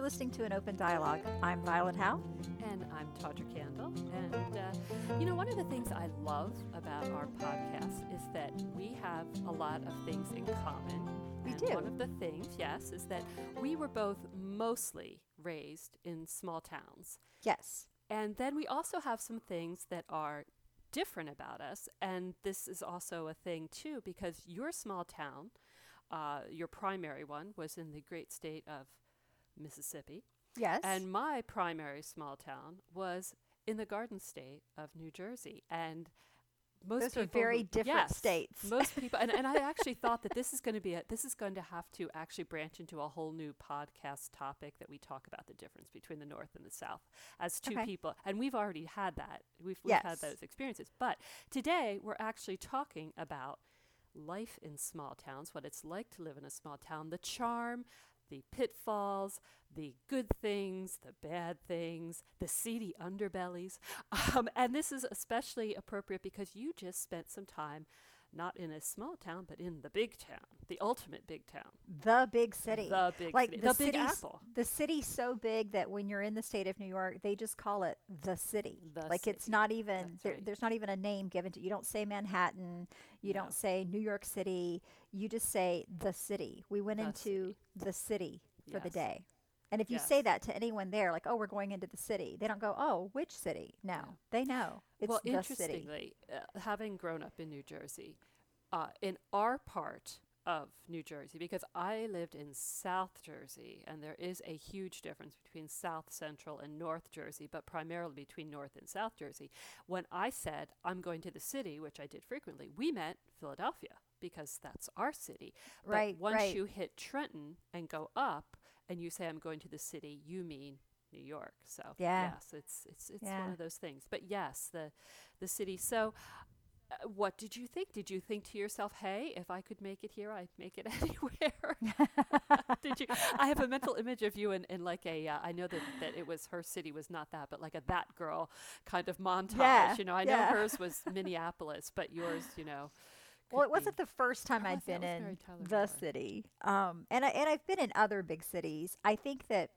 You're listening to an open dialogue. I'm Violet Howe. And I'm Tawdra Kandle. And, uh, you know, one of the things I love about our podcast is that we have a lot of things in common. We and do. One of the things, yes, is that we were both mostly raised in small towns. Yes. And then we also have some things that are different about us. And this is also a thing, too, because your small town, uh, your primary one, was in the great state of Mississippi. Yes. And my primary small town was in the Garden State of New Jersey. And most Those are people very different yes, states. Most people, and, and I actually thought that this is going to be a, this is going to have to actually branch into a whole new podcast topic that we talk about the difference between the North and the South as two Okay. people, and we've already had that. We've, we've had those experiences, but today we're actually talking about life in small towns, what it's like to live in a small town, the charm, the pitfalls, the good things, the bad things, the seedy underbellies. Um, and this is especially appropriate because you just spent some time not in a small town, but in the big town, the ultimate big town. the big city. The big like city. the, The Big Apple. The city's so big that when you're in the state of New York, they just call it the city. The like it's not even there, right. there's not even a name given to you don't say Manhattan, you No. don't say New York City, you just say the city. We went into city. the city for the day. And if you say that to anyone there, like, oh, we're going into the city, they don't go, oh, which city? No, Yeah. they know it's well, the city. interestingly, uh, having grown up in New Jersey, uh, in our part of New Jersey, because I lived in South Jersey, and there is a huge difference between South Central and North Jersey, but primarily between North and South Jersey. When I said I'm going to the city, which I did frequently, we meant Philadelphia because that's our city. But Right, once right. you hit Trenton and go up, and you say I'm going to the city, you mean New York. So Yeah. yes, it's it's it's Yeah. one of those things. But yes, the the city. So, uh, what did you think? Did you think to yourself, "Hey, if I could make it here, I'd make it anywhere"? did you? I have a mental image of you in, in like a. Uh, I know that that it was her city was not that, but like a that girl kind of montage. Yeah, You know, I know hers was Minneapolis, but yours, you know. Well, it wasn't be- the first time I I'd thought it been in the city, um, and I and I've been in other big cities. I think that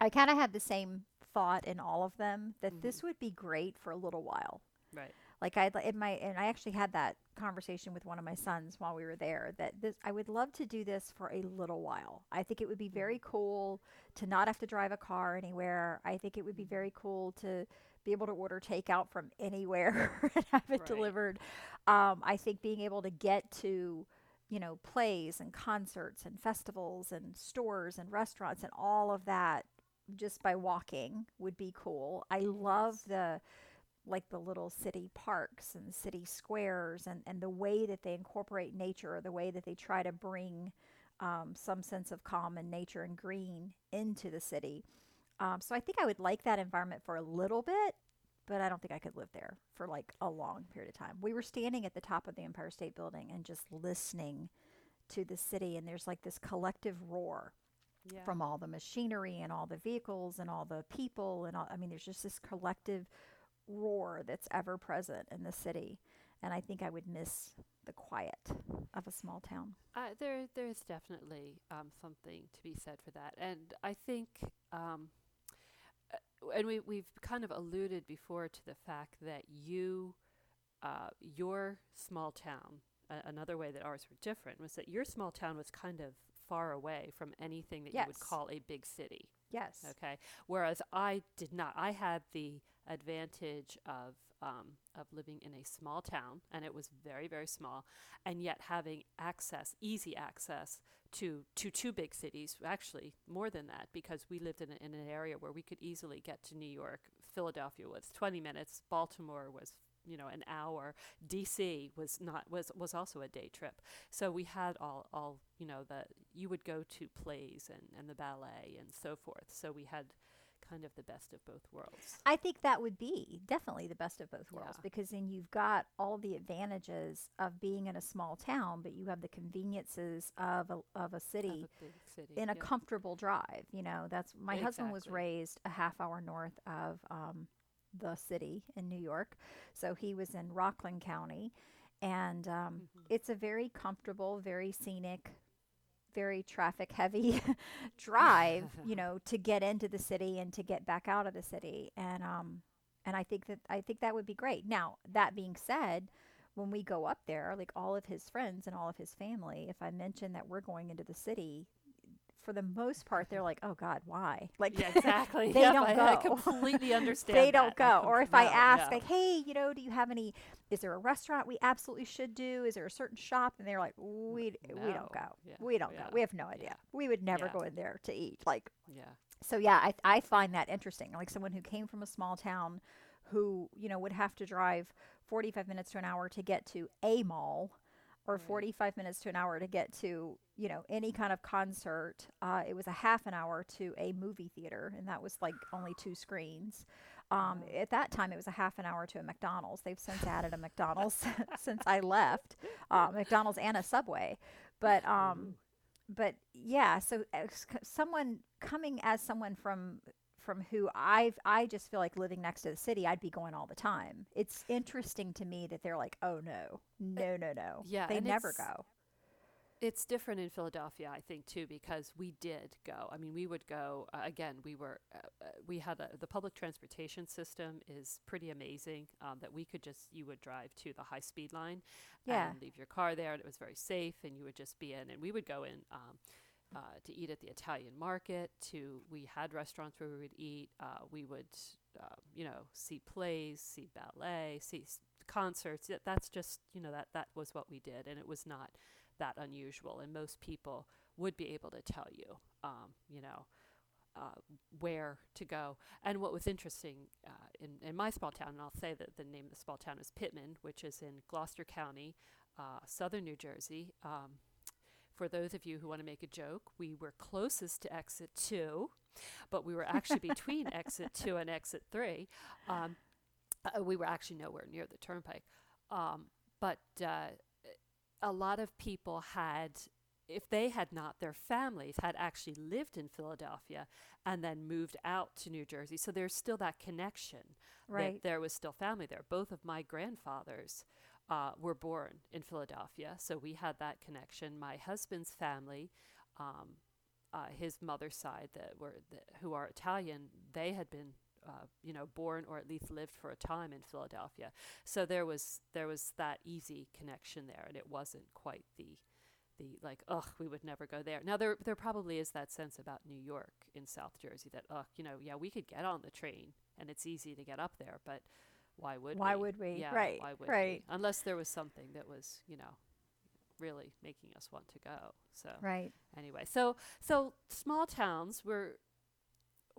I kind of had the same thought in all of them that Mm-hmm. this would be great for a little while. right. Like I in my and I actually had that conversation with one of my sons while we were there that this I would love to do this for a little while. I think it would be very cool to not have to drive a car anywhere. I think it would be very cool to be able to order takeout from anywhere and have it Right. delivered. Um, I think being able to get to you know plays and concerts and festivals and stores and restaurants and all of that just by walking would be cool. I love the like the little city parks and city squares and, and the way that they incorporate nature or the way that they try to bring um, some sense of calm and nature and green into the city. Um, so I think I would like that environment for a little bit, but I don't think I could live there for like a long period of time. We were standing at the top of the Empire State Building and just listening to the city, and there's like this collective roar Yeah. from all the machinery and all the vehicles and all the people and all I mean there's just this collective roar that's ever present in the city and I think I would miss the quiet of a small town. Uh, there, there's definitely um, something to be said for that, and I think, um, and we we've kind of alluded before to the fact that you, uh, your small town, a another way that ours were different was that your small town was kind of far away from anything that you would call a big city. Yes. Okay. Whereas I did not. I had the advantage of um, of living in a small town, and it was very very small, and yet having access, easy access to to two big cities. Actually, more than that, because we lived in, a, in an area where we could easily get to New York. Philadelphia was 20 minutes. Baltimore was you know an hour dc was not was was also a day trip so we had all all you know the you would go to plays and and the ballet and so forth so we had kind of the best of both worlds I think that would be definitely the best of both worlds Yeah. because then you've got all the advantages of being in a small town, but you have the conveniences of a, of a of city a city in a comfortable drive. You know, that's my husband was raised a half hour north of um, the city in New York, so he was in Rockland County, and um, Mhm. it's a very comfortable, very scenic, very traffic heavy drive, you know, to get into the city and to get back out of the city. And um and I think that I think that would be great. Now, that being said, when we go up there, like all of his friends and all of his family, if I mention that we're going into the city, for the most part, they're like, "Oh God, why?" Like, Yeah, exactly. they Yep, don't I, go. I completely understand. they don't that. Go. Or if I ask, no. like, "Hey, you know, do you have any? Is there a restaurant we absolutely should do? Is there a certain shop?" And they're like, "We d- we don't go. Yeah, We don't yeah, go. We have no idea. We would never go in there to eat." Like, yeah, so yeah, I I find that interesting. Like someone who came from a small town, who you know would have to drive forty five minutes to an hour to get to a mall, or Right. forty five minutes to an hour to get to you know any kind of concert. Uh, it was a half an hour to a movie theater, and that was like only two screens. Um, Wow. At that time, it was a half an hour to a McDonald's. They've since added a McDonald's since I left, uh, McDonald's and a Subway. But um, but yeah, so as someone coming as someone from from who I've I just feel like living next to the city, I'd be going all the time. It's interesting to me that they're like, oh no, no, no, no. yeah, they never it's- go. It's different in Philadelphia, I think, too, because we did go. I mean, we would go uh, again. We were, uh, uh, we had a, the public transportation system is pretty amazing. Um, that we could just, you would drive to the high speed line, Yeah. and leave your car there, and it was very safe, and you would just be in. And we would go in um, uh, to eat at the Italian market. To we had restaurants where we would eat. Uh, we would, uh, you know, see plays, see ballet, see s- concerts. Yeah, That's just, you know, that that was what we did, and it was not that unusual. And most people would be able to tell you, um, you know. Uh, where to go. And what was interesting uh, in, in my small town, and I'll say that the name of the small town is Pitman, which is in Gloucester County, uh, southern New Jersey. Um, for those of you who want to make a joke, we were closest to exit two, but we were actually between exit two and exit three. Um, uh, we were actually nowhere near the turnpike. Um, but uh, a lot of people had, if they had not, their families had actually lived in Philadelphia and then moved out to New Jersey. So there's still that connection Right. that there was still family there. Both of my grandfathers uh, were born in Philadelphia, so we had that connection. My husband's family, um, uh, his mother's side, that were the, who are Italian, they had been. Uh, you know, born or at least lived for a time in Philadelphia, so there was there was that easy connection there, and it wasn't quite the the like ugh we would never go there. Now there there probably is that sense about New York in South Jersey that ugh you know yeah we could get on the train and it's easy to get up there, but why would Why we? would we? Yeah, Right, Why would right. we? Unless there was something that was you know really making us want to go. So Right. anyway, so so small towns we're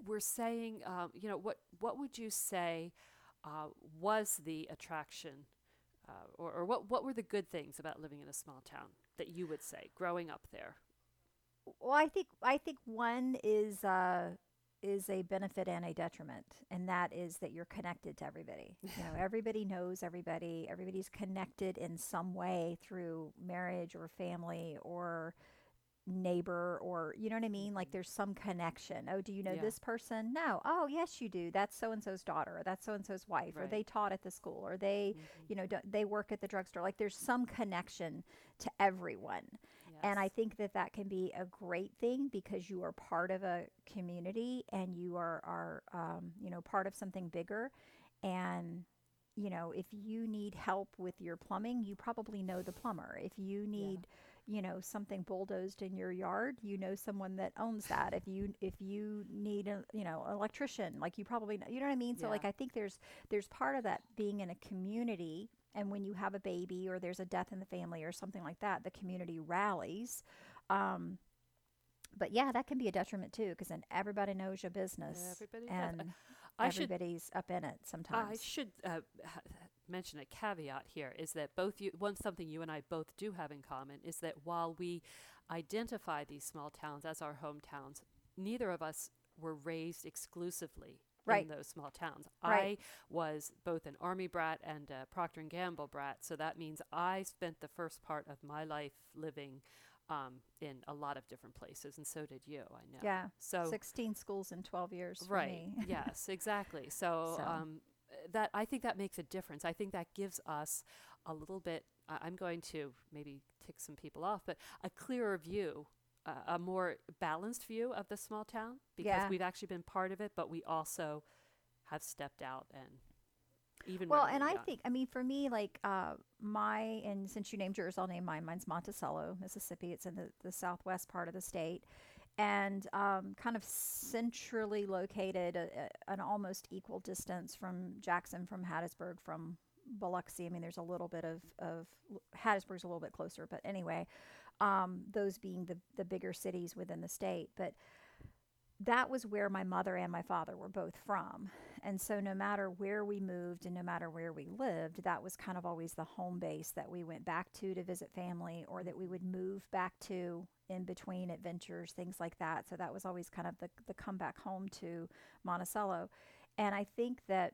we're saying um, you know what what would you say uh, was the attraction uh, or, or what what were the good things about living in a small town that you would say growing up there? Well, I think I think one is uh, is a benefit and a detriment, and that is that you're connected to everybody. You know, everybody knows everybody. Everybody's connected in some way through marriage or family or neighbor or you know what I mean. Like there's some connection. Oh, do you know Yeah. this person? No. Oh, yes, you do. That's so and so's daughter. Or that's so and so's wife. Or they taught at the school. Or they, Mhm. you know, do, they work at the drugstore. Like there's some connection to everyone. And I think that that can be a great thing because you are part of a community and you are, are um, you know, part of something bigger. And, you know, if you need help with your plumbing, you probably know the plumber. If you need, you know, something bulldozed in your yard, you know someone that owns that. If you if you need a, you know, an electrician, like you probably know, you know what I mean? So Yeah. like I think there's there's part of that being in a community and when you have a baby or there's a death in the family or something like that, the community rallies. Um, but yeah, that can be a detriment too, because then everybody knows your business Everybody and I should everybody's up in it sometimes. I should uh, mention a caveat here is that both you one something you and I both do have in common is that while we identify these small towns as our hometowns, neither of us were raised exclusively Right. in those small towns. Right. I was both an army brat and a Procter and Gamble brat, so that means I spent the first part of my life living um, in a lot of different places, and so did you. I know. yeah, So 16 schools in 12 years for right me. yes exactly so, So. um that i think that makes a difference i think that gives us a little bit i'm going to maybe tick some people off but a clearer view a, a more balanced view of the small town because Yeah. we've actually been part of it, but we also have stepped out and even Well, and I young. think, I mean, for me, like uh, my, and since you named yours, I'll name mine. Mine's Monticello, Mississippi. It's in the, the southwest part of the state and um, kind of centrally located, a, a, an almost equal distance from Jackson, from Hattiesburg, from Biloxi. I mean, there's a little bit of, of Hattiesburg's a little bit closer, but anyway, um, those being the, the bigger cities within the state. But that was where my mother and my father were both from. And so, no matter where we moved and no matter where we lived, that was kind of always the home base that we went back to to visit family or that we would move back to in between adventures, things like that. So, that was always kind of the, the comeback home to Monticello. And I think that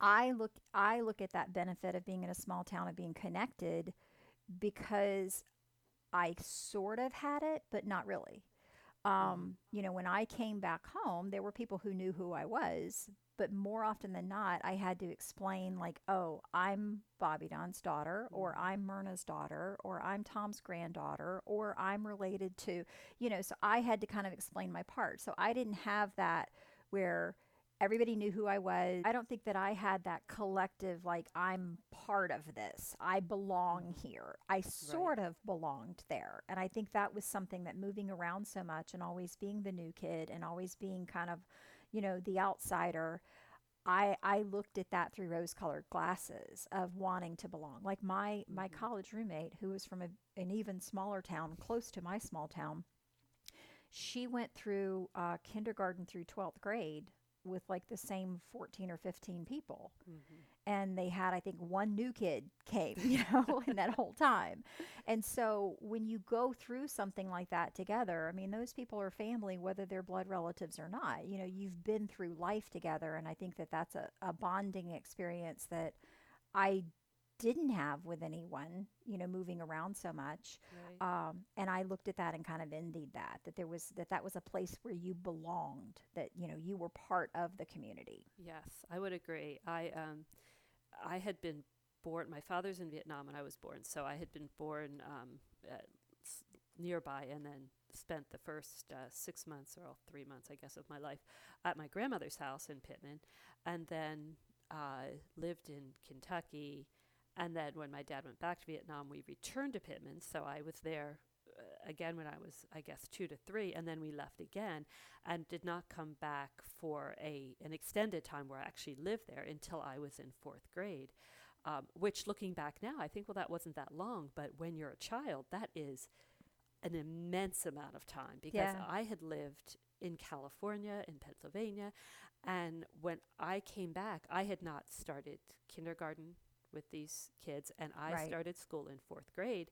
I look I look at that benefit of being in a small town of being connected because I sort of had it, but not really. Um, you know, when I came back home, there were people who knew who I was, but more often than not, I had to explain, like, oh, I'm Bobby Don's daughter, or I'm Myrna's daughter, or I'm Tom's granddaughter, or I'm related to, you know, so I had to kind of explain my part. So I didn't have that where everybody knew who I was. I don't think that I had that collective, like, I'm part of this. I belong here. I sort of belonged there. And I think that was something that moving around so much and always being the new kid and always being kind of, you know, the outsider. I, I looked at that through rose colored glasses of wanting to belong. Like my, my college roommate, who was from a, an even smaller town, close to my small town, she went through uh, kindergarten through 12th grade with like the same 14 or 15 people. Mm-hmm. And they had i think one new kid came you know in that whole time. And so when you go through something like that together i mean those people are family whether they're blood relatives or not. You know you've been through life together and i think that that's a, a bonding experience that i didn't have with anyone you know moving around so much Right. um, and I looked at that and kind of envied that that there was that that was a place where you belonged that you know you were part of the community Yes, I would agree. I um, I had been born. My father's in Vietnam and I was born, so I had been born um, s- nearby, and then spent the first uh, six months or all three months, I guess, of my life at my grandmother's house in Pitman, and then uh, lived in Kentucky. And then when my dad went back to Vietnam, we returned to Pitman. So I was there uh, again when I was, I guess, two to three, and then we left again and did not come back for a an extended time where I actually lived there until I was in fourth grade. Um, which, looking back now, I think, well, that wasn't that long. But when you're a child, that is an immense amount of time because Yeah. I had lived in California, in Pennsylvania, and when I came back, I had not started kindergarten with these kids, and I Right. started school in fourth grade.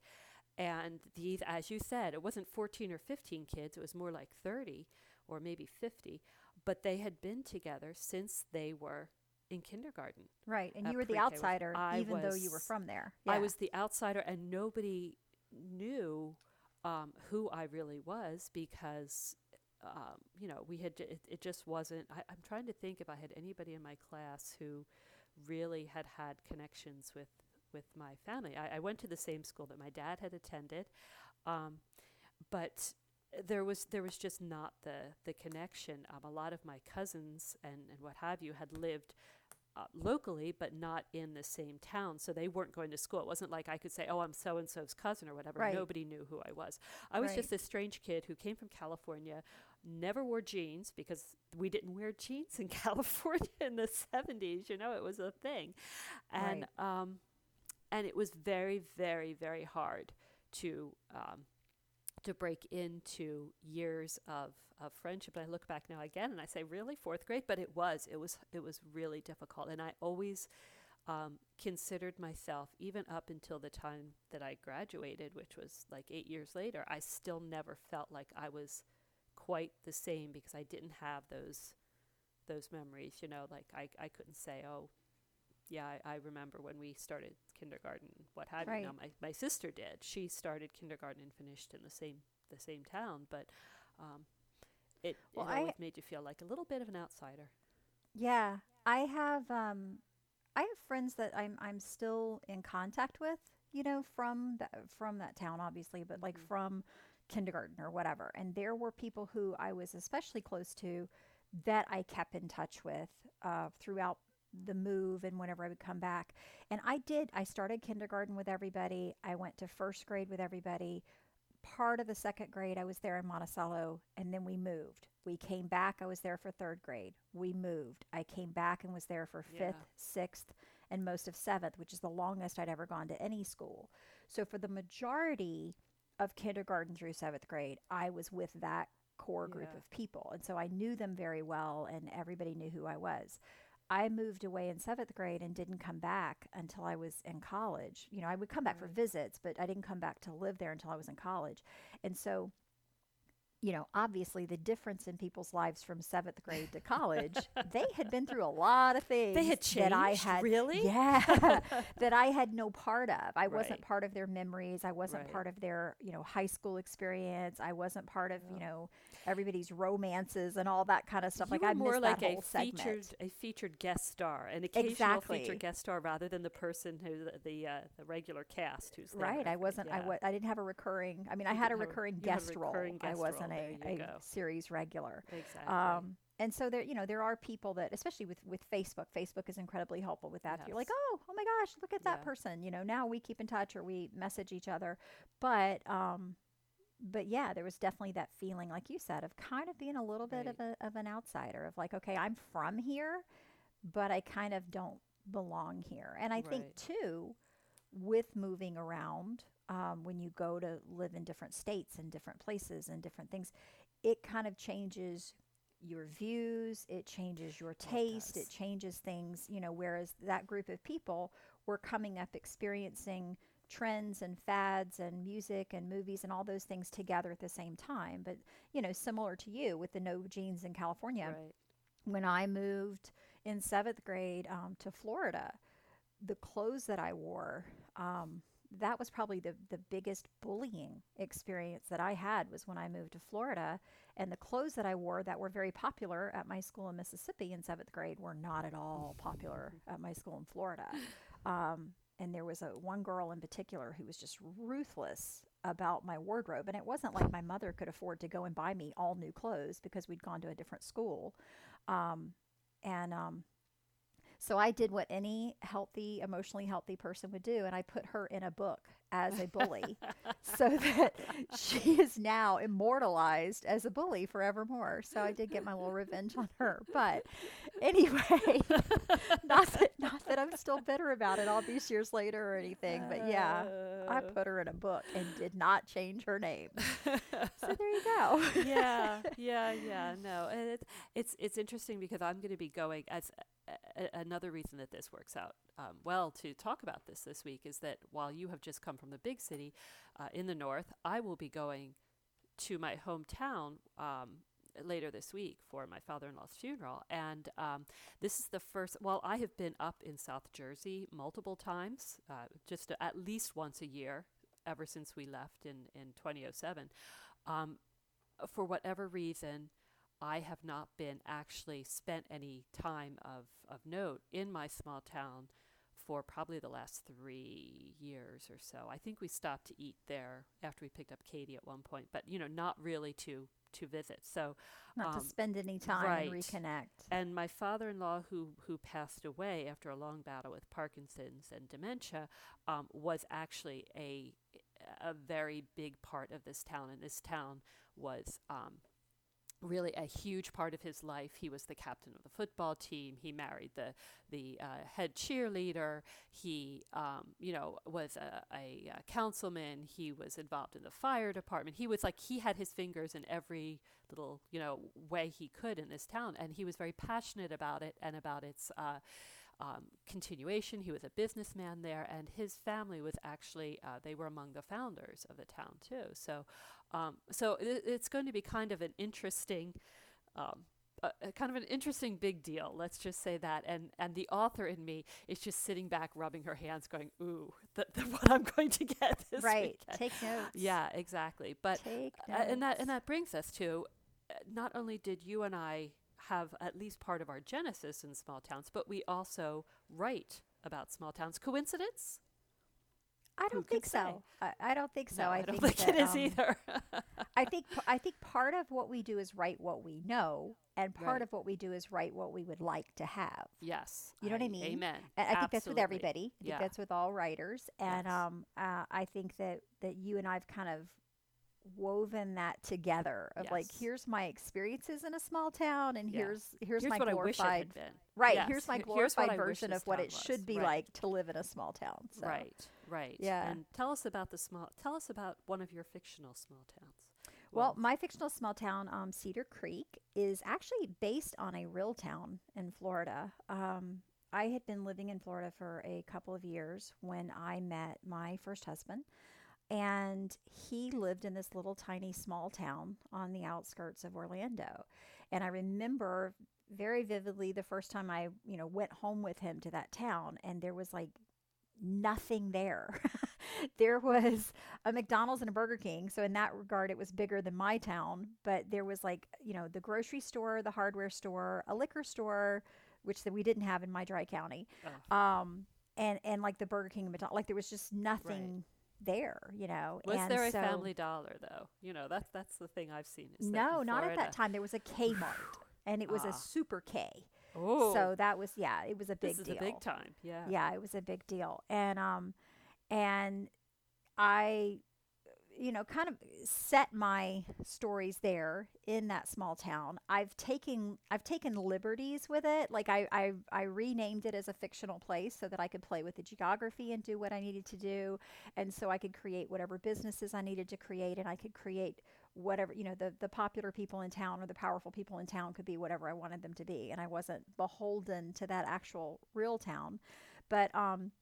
And these, as you said, it wasn't 14 or 15 kids, it was more like 30 or maybe 50, but they had been together since they were in kindergarten. right and you were the was- outsider I even though you were from there I was the outsider, and nobody knew um, who I really was because, um, you know, we had, it, it just wasn't. I, I'm trying to think if I had anybody in my class who really had had connections with, with my family. I, I went to the same school that my dad had attended, um, but there was there was just not the the connection. Um, a lot of my cousins and, and what have you had lived uh, locally, but not in the same town. So they weren't going to school. It wasn't like I could say, "Oh, I'm so and so's cousin" or whatever. Right. Nobody knew who I was. I was Right. just this strange kid who came from California, never wore jeans because we didn't wear jeans in California in the 70s. You know, it was a thing, and um, and it was very, very, very hard to um, to break into years of, of friendship. And I look back now again and I say, really, fourth grade? But it was, it was, it was really difficult. And I always um, considered myself, even up until the time that I graduated, which was like eight years later, I still never felt like I was quite the same because I didn't have those those memories. You know, like I, I couldn't say, oh, yeah, I, I remember when we started kindergarten, what have you. Now, my, my sister did. She started kindergarten and finished in the same the same town, but um, it, Well, it I- always made you feel like a little bit of an outsider. Yeah, I have um I have friends that I'm I'm still in contact with, you know, from that from that town obviously, but like Mhm. from kindergarten or whatever. And there were people who I was especially close to that I kept in touch with uh, throughout the move and whenever I would come back. And I did, I started kindergarten with everybody. I went to first grade with everybody. Part of the second grade, I was there in Monticello, and then we moved. We came back, I was there for third grade. We moved. I came back and was there for Yeah. fifth, sixth, and most of seventh, which is the longest I'd ever gone to any school. So for the majority of kindergarten through seventh grade, I was with that core group Yeah. of people. And so I knew them very well, and everybody knew who I was. I moved away in seventh grade and didn't come back until I was in college. You know, I would come back for visits, but I didn't come back to live there until I was in college. And so, you know, obviously the difference in people's lives from seventh grade to college, they had been through a lot of things They had that I had Really? yeah, that I had no part of. I wasn't part of their memories. I wasn't Right. part of their, you know, high school experience. I wasn't part of, you know, everybody's romances and all that kind of stuff. You like I more missed like that a whole segment. featured a featured guest star, an occasional Exactly. featured guest star, rather than the person who the the, uh, the regular cast who's there. Right, I wasn't. I Yeah. wa- I didn't have a recurring. I mean, I had a didn't have a- recurring you had a guest recurring role. I wasn't role, you a go. series regular. exactly. Um, and so there, you know, there are people that, especially with with Facebook, Facebook is incredibly helpful with that. You're like, oh, oh my gosh, look at that Yeah. person. You know, now we keep in touch or we message each other. But, um, but yeah, there was definitely that feeling, like you said, of kind of being a little bit of a of an outsider. Of like, okay, I'm from here, but I kind of don't belong here. And I think too, with moving around, um, when you go to live in different states and different places and different things, it kind of changes your views, it changes your taste, it does. changes things, you know, whereas that group of people were coming up experiencing trends and fads and music and movies and all those things together at the same time. But, you know, similar to you with the no jeans in California, right. when I moved in seventh grade um, to Florida, the clothes that I wore, um, that was probably the, the biggest bullying experience that I had was when I moved to Florida. And the clothes that I wore that were very popular at my school in Mississippi in seventh grade were not at all popular at my school in Florida. Um, and there was a one girl in particular who was just ruthless about my wardrobe. And it wasn't like my mother could afford to go and buy me all new clothes because we'd gone to a different school. Um, and um, so I did what any healthy, emotionally healthy person would do, and I put her in a book as a bully so that she is now immortalized as a bully forevermore. So I did get my little revenge on her. But anyway, not that not that I'm still bitter about it all these years later or anything, but yeah. I Uh, put her in a book and did not change her name. So there you go. yeah, yeah, yeah. No, and it, it's it's interesting because I'm going to be going as a, another reason that this works out um, well to talk about this this week is that while you have just come from the big city uh, in the north, I will be going to my hometown. Um, later this week for my father-in-law's funeral and um, this is the first well i have been up in south jersey multiple times uh, just at least once a year ever since we left in, in 2007 um, for whatever reason, I have not been actually spent any time of, of note in my small town for probably the last three years or so. I think we stopped to eat there after we picked up Katie at one point, but you know, not really to to visit. So, Not um, to spend any time right. and reconnect. and my father-in-law, who who passed away after a long battle with Parkinson's and dementia, um, was actually a a very big part of this town. And this town was um, really a huge part of his life. He was the captain of the football team. He married the the uh, head cheerleader. He, um, you know, was a, a, uh councilman. He was involved in the fire department. He was like he had his fingers in every little you know way he could in this town, and he was very passionate about it and about its. Uh, um, continuation. He was a businessman there, and his family was actually uh, they were among the founders of the town too. So, um, so it, it's going to be kind of an interesting, um, uh, kind of an interesting big deal. Let's just say that. And and the author in me is just sitting back, rubbing her hands, going, "Ooh, the, the, what I'm going to get this right. weekend." Take notes. Yeah, exactly. But Take uh, notes. and that and that brings us to uh, not only did you and I have at least part of our genesis in small towns, but we also write about small towns. Coincidence? I don't think so. I, I don't think so. No, I, I, don't think, think, it that, is um, either. I think I think part of what we do is write what we know, and part Right. of what we do is write what we would like to have. yes, You know what I mean? Amen. And I think that's with everybody. I think Yeah. that's with all writers. And Yes. um, uh, I think that that you and I've kind of woven that together of like here's my experiences in a small town and Yeah. here's here's, Here's my what I wish it glorified right Yes, here's my he- here's glorified version of what it was. should be Right. like to live in a small town so Right, right. Yeah. And tell us about the small. Tell us about one of your fictional small towns. Well, my fictional small town, um, Cedar Creek, is actually based on a real town in Florida. Um, I had been living in Florida for a couple of years when I met my first husband, and he lived in this little tiny small town on the outskirts of Orlando. And I remember very vividly the first time I, you know, went home with him to that town, and there was like nothing there. there was a McDonald's and a Burger King. So in that regard, it was bigger than my town. But there was like, you know, the grocery store, the hardware store, a liquor store, which that we didn't have in my dry county. Oh. Um, and, and like the Burger King and McDonald's, like there was just nothing there, you know. Was and there a so- Family Dollar though? You know, that's that's the thing I've seen. Is No, not at that time. There was a Kmart and it was Ah. a super K. Oh, So that was, yeah, it was a big this is deal. a big time. Yeah. yeah it was a big deal and um and i you know kind of set my stories there in that small town. I've taken i've taken liberties with it. Like I, I i renamed it as a fictional place so that i could play with the geography and do what i needed to do. And so i could create whatever businesses i needed to create and i could create whatever you know the the popular people in town or the powerful people in town could be whatever i wanted them to be. And i wasn't beholden to that actual real town. But um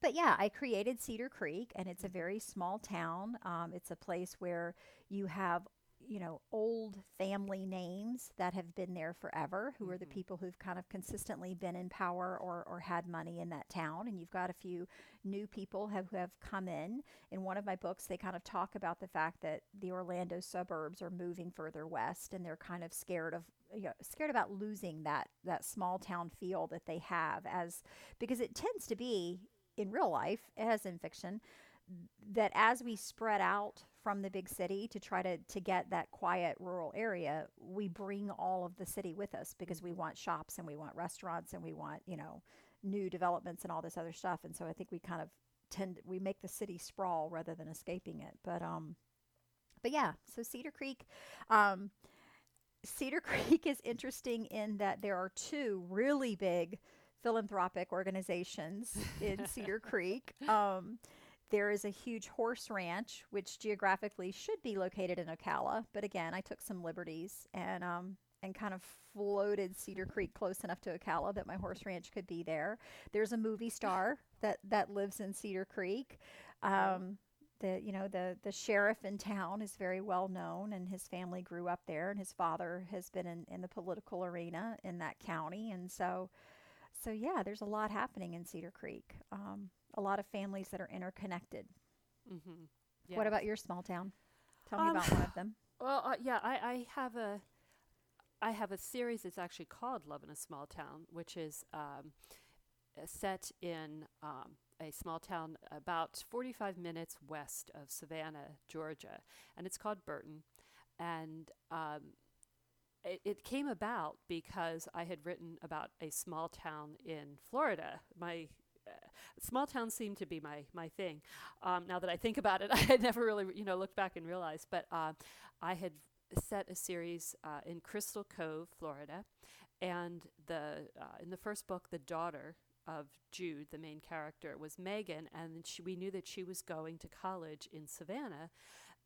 but yeah, I created Cedar Creek, and it's a very small town. Um, it's a place where you have, you know, old family names that have been there forever, who are the Mhm. people who've kind of consistently been in power or, or had money in that town. And you've got a few new people have, who have come in. In one of my books, they kind of talk about the fact that the Orlando suburbs are moving further west, and they're kind of scared of you know, scared about losing that that small town feel that they have as because it tends to be in real life as in fiction that as we spread out from the big city to try to to get that quiet rural area we bring all of the city with us because we want shops and we want restaurants and we want you know new developments and all this other stuff. And so i think we kind of tend we make the city sprawl rather than escaping it. But um but yeah so cedar creek um Cedar Creek is interesting in that there are two really big philanthropic organizations in Cedar Creek. Um, there is a huge horse ranch, which geographically should be located in Ocala, but again, I took some liberties and um, and kind of floated Cedar Creek close enough to Ocala that my horse ranch could be there. There's a movie star that that lives in Cedar Creek. Um, the you know the the sheriff in town is very well known and his family grew up there and his father has been in, in the political arena in that county and so so yeah there's a lot happening in cedar creek. Um, a lot of families that are interconnected. Mm-hmm. what about your small town? Tell me Um, about one of them. Well, uh, yeah, I, I have a, I have a series that's actually called Love in a Small Town, which is um, uh, set in um, a small town about 45 minutes west of Savannah, Georgia, and it's called Burton, and um, it, it came about because I had written about a small town in Florida. My uh, small towns seem to be my my thing. Um, now that I think about it, I had never really you know looked back and realized, but uh, I had set a series uh, in Crystal Cove, Florida, and the uh, in the first book, the daughter of Jude, the main character, was Megan, and she, we knew that she was going to college in Savannah,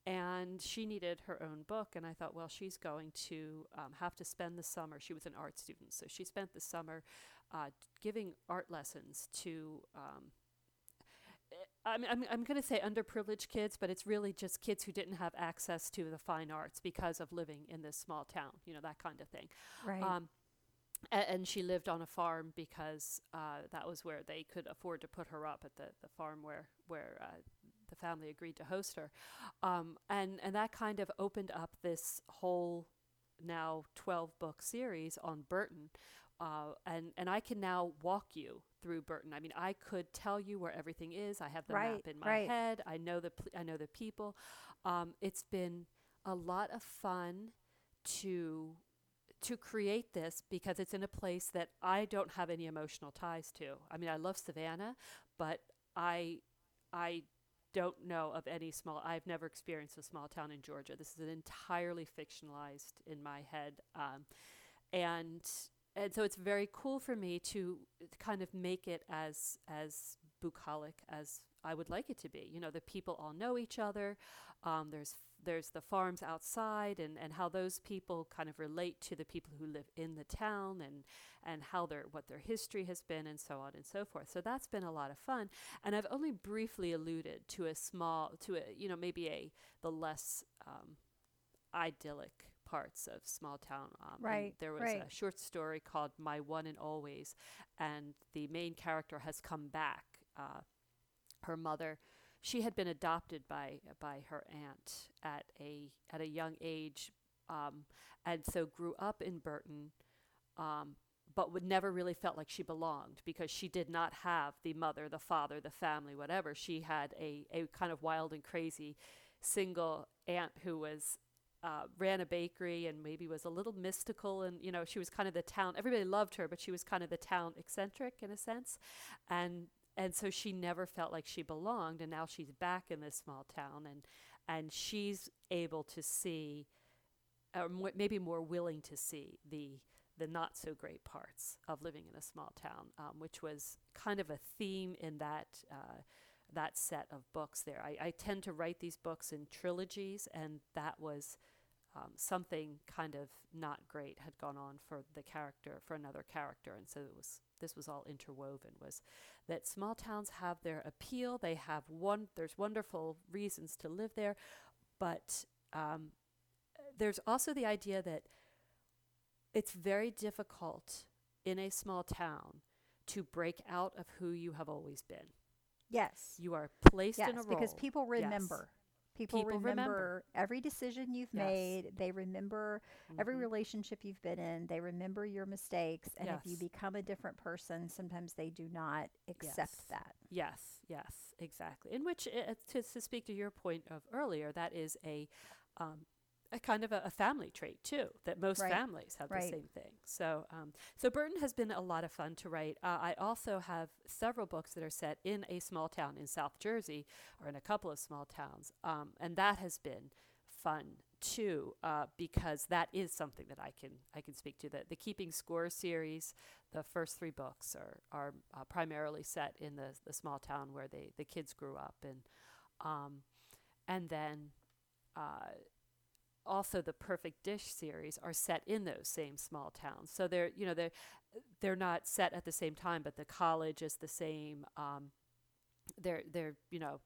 and she needed her own book. And I thought, well, she's going to um, have to spend the summer. She was an art student, so she spent the summer uh, giving art lessons to. Um, eh, I'm, I'm, I'm going to say underprivileged kids, but it's really just kids who didn't have access to the fine arts because of living in this small town, you know, that kind of thing. right Um, a- and she lived on a farm because uh, that was where they could afford to put her up at the, the farm where where uh, the family agreed to host her, um, and and that kind of opened up this whole now twelve book series on Burton, Uh, and and I can now walk you through Burton. I mean, I could tell you where everything is. I have the Right, map in my right. head. I know the pl- I know the people. Um, it's been a lot of fun to to create this because it's in a place that I don't have any emotional ties to. I mean, I love Savannah, but I I don't know of any small I've never experienced a small town in Georgia. This is an entirely fictionalized in my head. Um, and and so it's very cool for me to kind of make it as as bucolic as I would like it to be. You know, the people all know each other. Um, there's there's the farms outside and, and how those people kind of relate to the people who live in the town and and how their what their history has been and so on and so forth. So that's been a lot of fun. And I've only briefly alluded to a small to a you know maybe a the less um, idyllic parts of small town. Um, Right, There was right. a short story called My One and Always, and the main character has come back. Uh, her mother, she had been adopted by by her aunt at a at a young age, um, and so grew up in Burton. Um, but would never really felt like she belonged because she did not have the mother, the father, the family, whatever. She had a, a kind of wild and crazy single aunt who was uh, ran a bakery and maybe was a little mystical and you know she was kind of the town everybody loved her but she was kind of the town eccentric in a sense and and so she never felt like she belonged and now she's back in this small town and and she's able to see or maybe more willing to see the the not so great parts of living in a small town, um, which was kind of a theme in that uh, that set of books. There, I, I tend to write these books in trilogies, and that was um, something kind of not great had gone on for the character for another character, and so it was this was all interwoven. Was that small towns have their appeal? They have one. There's wonderful reasons to live there, but um, there's also the idea that it's very difficult in a small town to break out of who you have always been. Yes. You are placed yes, in a role. because people Yes. People, People remember, remember. every decision you've Yes. made. They remember every Mhm. relationship you've been in. They remember your mistakes. And if you become a different person, sometimes they do not accept Yes. that. Yes, yes, exactly. In which, uh, to, to speak to your point of earlier, that is a, um, a kind of a, a family trait too. That most Right, families have right. the same thing. So, um, so Burton has been a lot of fun to write. Uh, I also have several books that are set in a small town in South Jersey, or in a couple of small towns, um, and that has been fun too uh, because that is something that I can I can speak to. The the Keeping Score series, the first three books are are uh, primarily set in the the small town where they the kids grew up and um, and then uh, also the Perfect Dish series are set in those same small towns. So they're you know they're they're not set at the same time, but the college is the same. Um, they're they're you know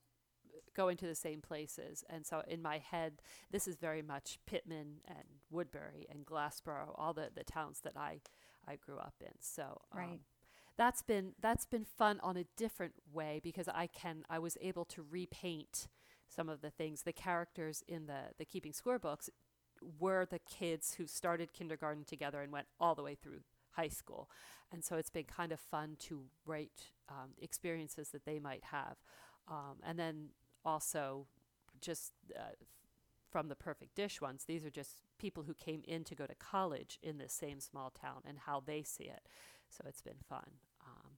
going to the same places, and so in my head, this is very much Pitman and Woodbury and Glassboro, all the the towns that I I grew up in. So um, Right. that's been that's been fun on a different way because I can I was able to repaint some of the things. The characters in the the keeping score books were the kids who started kindergarten together and went all the way through high school. And so it's been kind of fun to write um, experiences that they might have. Um, and then also just uh, from the perfect dish ones these are just people who came in to go to college in this same small town and how they see it. So it's been fun. Um,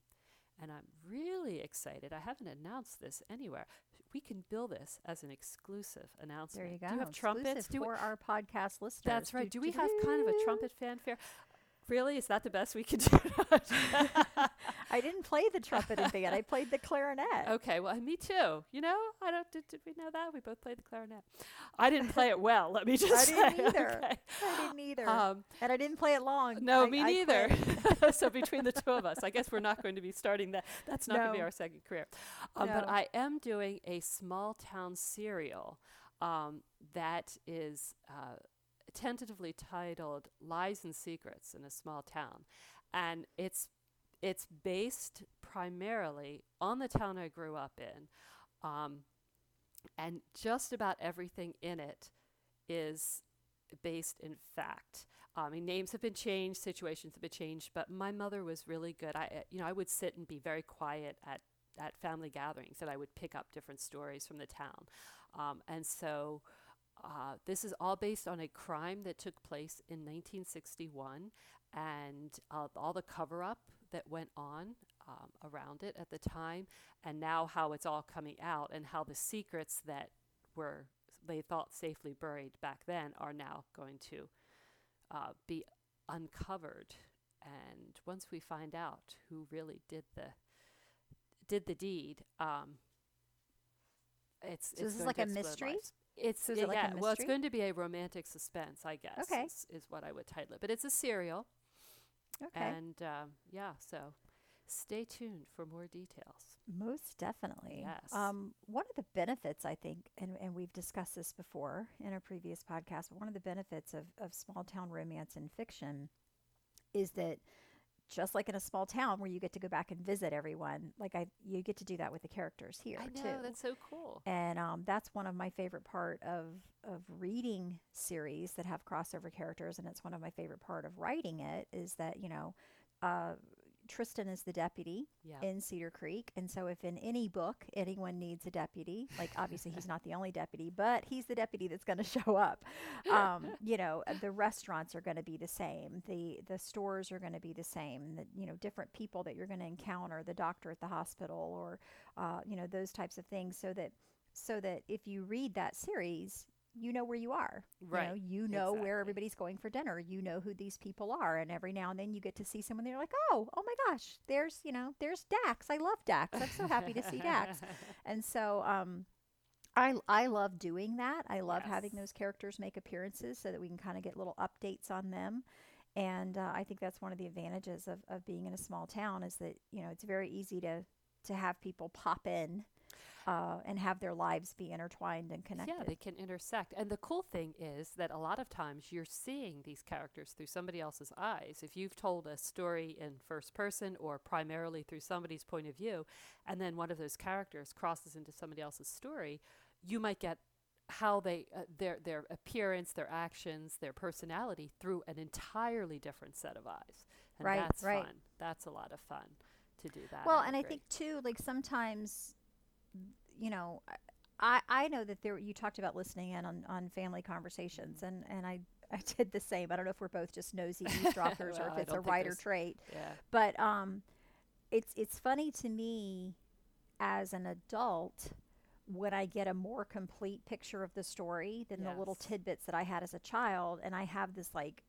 and i'm really excited. I haven't announced this anywhere we can bill this as an exclusive announcement There you go. do you have trumpets Exclusive do we, for our podcast listeners. that's right Do- do we do- have kind of a trumpet fanfare really is that the best we could do I didn't play the trumpet in band. I played the clarinet. Okay, well, me too. You know, I don't. Did, did we know that we both played the clarinet? I didn't play it well. Let me just I say. didn't either. okay. I didn't either. Um, and I didn't play it long. no, I- me I neither. so between the two of us, I guess we're not going to be starting that. That's not going to be our second career. Um, But I am doing a small town serial um, that is uh, tentatively titled "Lies and Secrets in a Small Town," and it's it's based primarily on the town I grew up in, um, and just about everything in it is based in fact. I mean, names have been changed, situations have been changed, but my mother was really good. I, you know, I would sit and be very quiet at at family gatherings, and I would pick up different stories from the town. Um, and so, uh, this is all based on a crime that took place in 1961, and uh, all the cover up that went on um, around it at the time, and now how it's all coming out, and how the secrets that were they thought safely buried back then are now going to uh, be uncovered. And once we find out who really did the did the deed, um, it's So it's this is like a mystery? lives. It's is it like a yeah. Well, it's going to be a romantic suspense, I guess. Okay. is, is what I would title it. But it's a serial, Okay. and um, yeah. So stay tuned for more details. Most definitely. Yes. Um, one of the benefits, I think, and, and we've discussed this before in a previous podcast, but one of the benefits of, of small town romance and fiction is that just like in a small town where you get to go back and visit everyone, like I, you get to do that with the characters here I know too. that's so cool. and um, that's one of my favorite part of of reading series that have crossover characters, and it's one of my favorite part of writing it is that you know. Uh, Tristan is the deputy Yeah. in Cedar Creek. And so, if in any book anyone needs a deputy, like obviously he's not the only deputy, but he's the deputy that's going to show up. Um, you know, the restaurants are going to be the same. The the stores are going to be the same. The you know different people that you're going to encounter, the doctor at the hospital, or uh, you know those types of things, so that so that if you read that series. You know where you are. Right. You know, you know Exactly. where everybody's going for dinner. You know who these people are. And every now and then you get to see someone. They're like, oh, oh my gosh, there's you know, there's Dax. I love Dax. I'm so happy to see Dax. And so, um, I I love doing that. I love having those characters make appearances so that we can kind of get little updates on them. And uh, I think that's one of the advantages of, of being in a small town is that you know it's very easy to to have people pop in uh, and have their lives be intertwined and connected. Yeah, they can intersect. And the cool thing is that a lot of times you're seeing these characters through somebody else's eyes. If you've told a story in first person or primarily through somebody's point of view, and then one of those characters crosses into somebody else's story, you might get how they uh, their their appearance, their actions, their personality through an entirely different set of eyes. And Right, that's right. fun. That's a lot of fun to do that. Well, I and I think too, like sometimes, you know, I I know that there you talked about listening in on on family conversations, and and I I did the same. I don't know if we're both just nosy eavesdroppers or if it's a writer trait, yeah. but um, it's it's funny to me as an adult when I get a more complete picture of the story than the little tidbits that I had as a child, and I have this like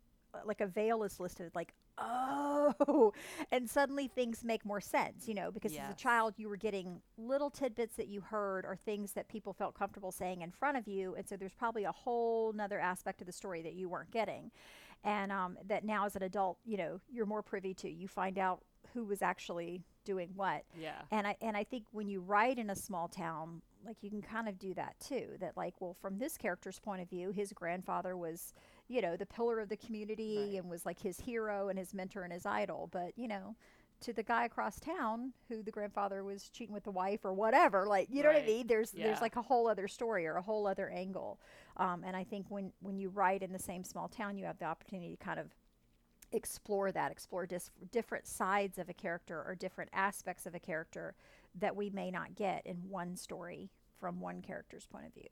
like a veil is listed like oh and suddenly things make more sense you know because as a child you were getting little tidbits that you heard or things that people felt comfortable saying in front of you and so there's probably a whole nother aspect of the story that you weren't getting and um, that now as an adult you know you're more privy to you find out who was actually doing what Yeah. and I and I think when you write in a small town, like you can kind of do that too. That like, well, from this character's point of view, his grandfather was, you know, the pillar of the community Right. and was like his hero and his mentor and his idol. But you know, to the guy across town who the grandfather was cheating with the wife or whatever, like you know what I mean? There's Yeah. there's like a whole other story or a whole other angle. Um, and I think when when you write in the same small town, you have the opportunity to kind of explore that, explore dis- different sides of a character or different aspects of a character that we may not get in one story from one character's point of view.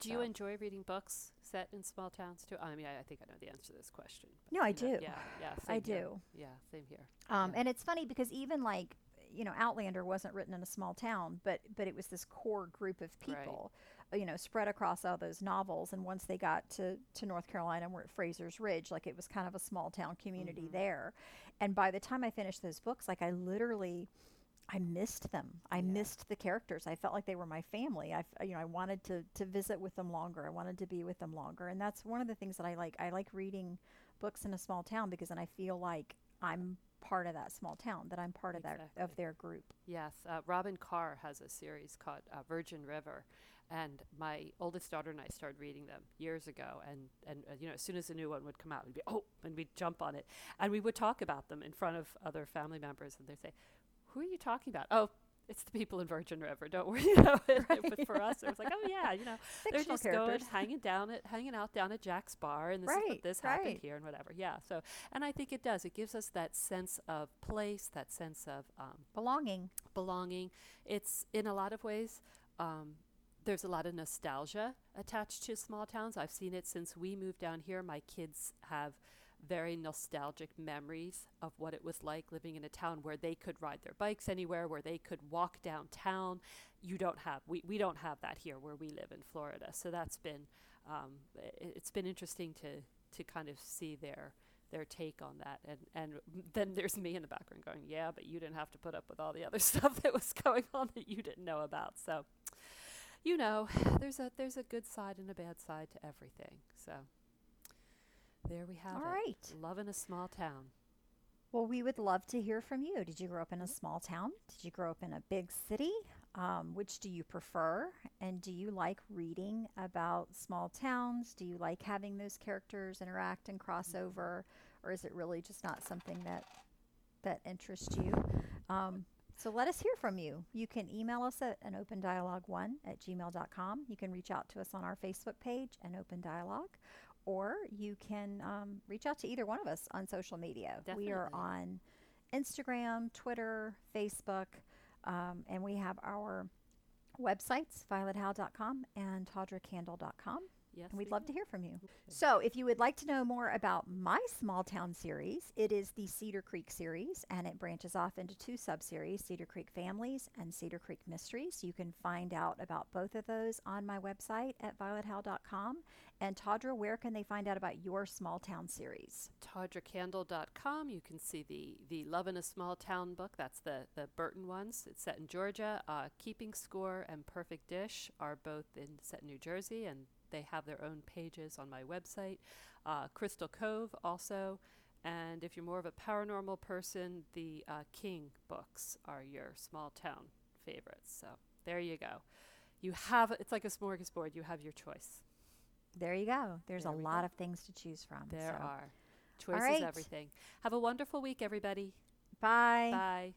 Do you enjoy reading books set in small towns too? I mean, I, I think I know the answer to this question. No, I you know, do. Yeah, yeah. I here. do. Yeah, same here. Um, Yeah. And it's funny because even like you know, Outlander wasn't written in a small town, but but it was this core group of people, uh, you know, spread across all those novels. And once they got to to North Carolina, and we're at Fraser's Ridge, like it was kind of a small town community Mhm. there. And by the time I finished those books, like I literally. I missed them. I Yeah. missed the characters. I felt like they were my family. I, f- you know, I wanted to to visit with them longer. I wanted to be with them longer, and that's one of the things that I like. I like reading books in a small town because then I feel like I'm part of that small town. That I'm part of that of their group. Yes, uh, Robyn Carr has a series called uh, Virgin River, and my oldest daughter and I started reading them years ago. And and uh, you know, as soon as a new one would come out, we'd be oh, and we'd jump on it, and we would talk about them in front of other family members, and they'd say, "Who are you talking about?" Oh. it's the people in Virgin River. Don't worry. You know, Right. but for us, it was like, oh yeah, you know, they're Fictional just going hanging down at hanging out down at Jack's bar, and this is what this happened right. here and whatever. Yeah. So, and I think it does. It gives us that sense of place, that sense of um, Belonging. belonging. It's in a lot of ways. Um, there's a lot of nostalgia attached to small towns. I've seen it since we moved down here. My kids have very nostalgic memories of what it was like living in a town where they could ride their bikes anywhere, where they could walk downtown. You don't have we, we don't have that here where we live in Florida. So that's been um, i it's been interesting to to kind of see their their take on that and and then there's me in the background going yeah but you didn't have to put up with all the other stuff that was going on that you didn't know about so you know there's a there's a good side and a bad side to everything so there we have All it right. love in a small town Well, we would love to hear from you. Did you grow up in a small town? Did you grow up in a big city? Um, which do you prefer? And do you like reading about small towns? Do you like having those characters interact and cross over? Or is it really just not something that that interests you? Um, so let us hear from you. You can email us at an open dialogue one at gmail.com. You can reach out to us on our Facebook page, an open dialogue, or you can um, reach out to either one of us on social media. We are on Instagram, Twitter, Facebook, um, and we have our websites, violethowe.com and tawdrakandle.com. yes And we'd we love do. to hear from you. So, if you would like to know more about my small town series, it is the Cedar Creek series, and it branches off into two sub-series: Cedar Creek Families and Cedar Creek Mysteries. You can find out about both of those on my website at violethowe.com. And Tawdra, where can they find out about your small town series? tawdrakandle.com you can see the the love in a small town book that's the the burton ones it's set in georgia uh, keeping score and perfect dish are both in set in new jersey and they have their own pages on my website uh, crystal cove also and if you're more of a paranormal person the uh, king books are your small town favorites so there you go you have it's like a smorgasbord you have your choice There you go. There's There a lot go. of things to choose from. there so. are choice right. is everything have a wonderful week everybody Bye. Bye.